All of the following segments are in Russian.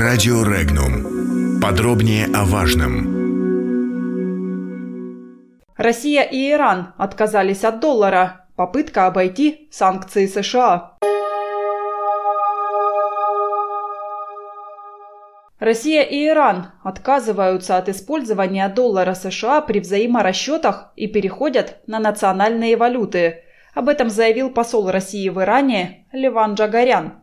Радио Регнум. Подробнее о важном. Россия и Иран отказались от доллара. Попытка обойти санкции США. Россия и Иран отказываются от использования доллара США при взаиморасчетах и переходят на национальные валюты. Об этом заявил посол России в Иране Ливан Джагарян.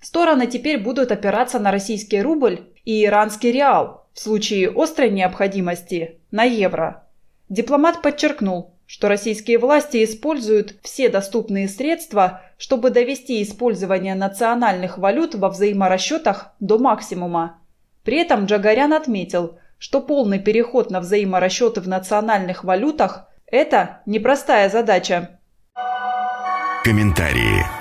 Стороны теперь будут опираться на российский рубль и иранский реал, в случае острой необходимости – на евро. Дипломат подчеркнул, что российские власти используют все доступные средства, чтобы довести использование национальных валют во взаиморасчетах до максимума. При этом Джагарян отметил, что полный переход на взаиморасчеты в национальных валютах – это непростая задача. Комментарии.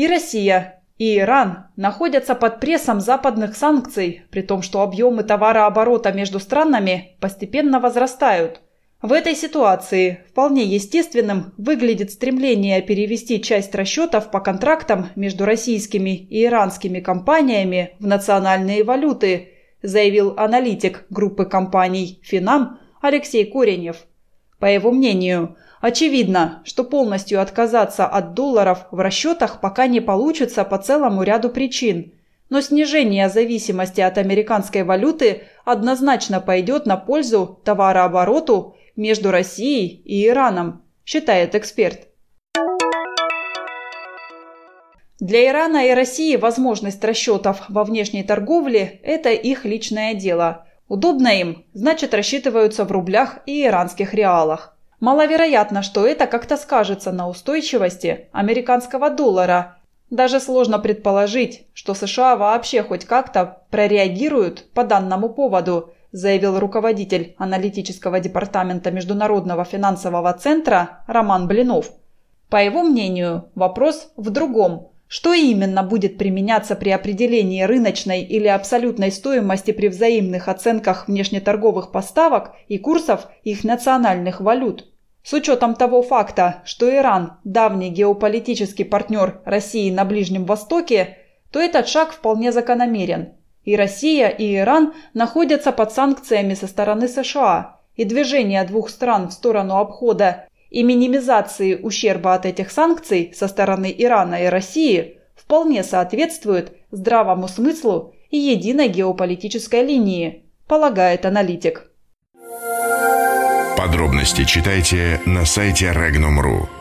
И Россия, и Иран находятся под прессом западных санкций, при том, что объемы товарооборота между странами постепенно возрастают. В этой ситуации вполне естественным выглядит стремление перевести часть расчетов по контрактам между российскими и иранскими компаниями в национальные валюты, заявил аналитик группы компаний «Финам» Алексей Коренев. По его мнению, Очевидно, что полностью отказаться от долларов в расчетах пока не получится по целому ряду причин. Но снижение зависимости от американской валюты однозначно пойдет на пользу товарообороту между Россией и Ираном, считает эксперт. Для Ирана и России возможность расчетов во внешней торговле – это их личное дело. Удобно им, значит рассчитываются в рублях и иранских реалах. Маловероятно, что это как-то скажется на устойчивости американского доллара. Даже сложно предположить, что США вообще хоть как-то прореагируют по данному поводу, заявил руководитель аналитического департамента Международного финансового центра Роман Блинов. По его мнению, вопрос в другом – что именно будет применяться при определении рыночной или абсолютной стоимости при взаимных оценках внешнеторговых поставок и курсов их национальных валют? С учетом того факта, что Иран – давний геополитический партнер России на Ближнем Востоке, то этот шаг вполне закономерен. И Россия, и Иран находятся под санкциями со стороны США, и движение двух стран в сторону обхода и минимизации ущерба от этих санкций со стороны Ирана и России вполне соответствует здравому смыслу и единой геополитической линии, полагает аналитик. Подробности читайте на сайте Regnum.ru.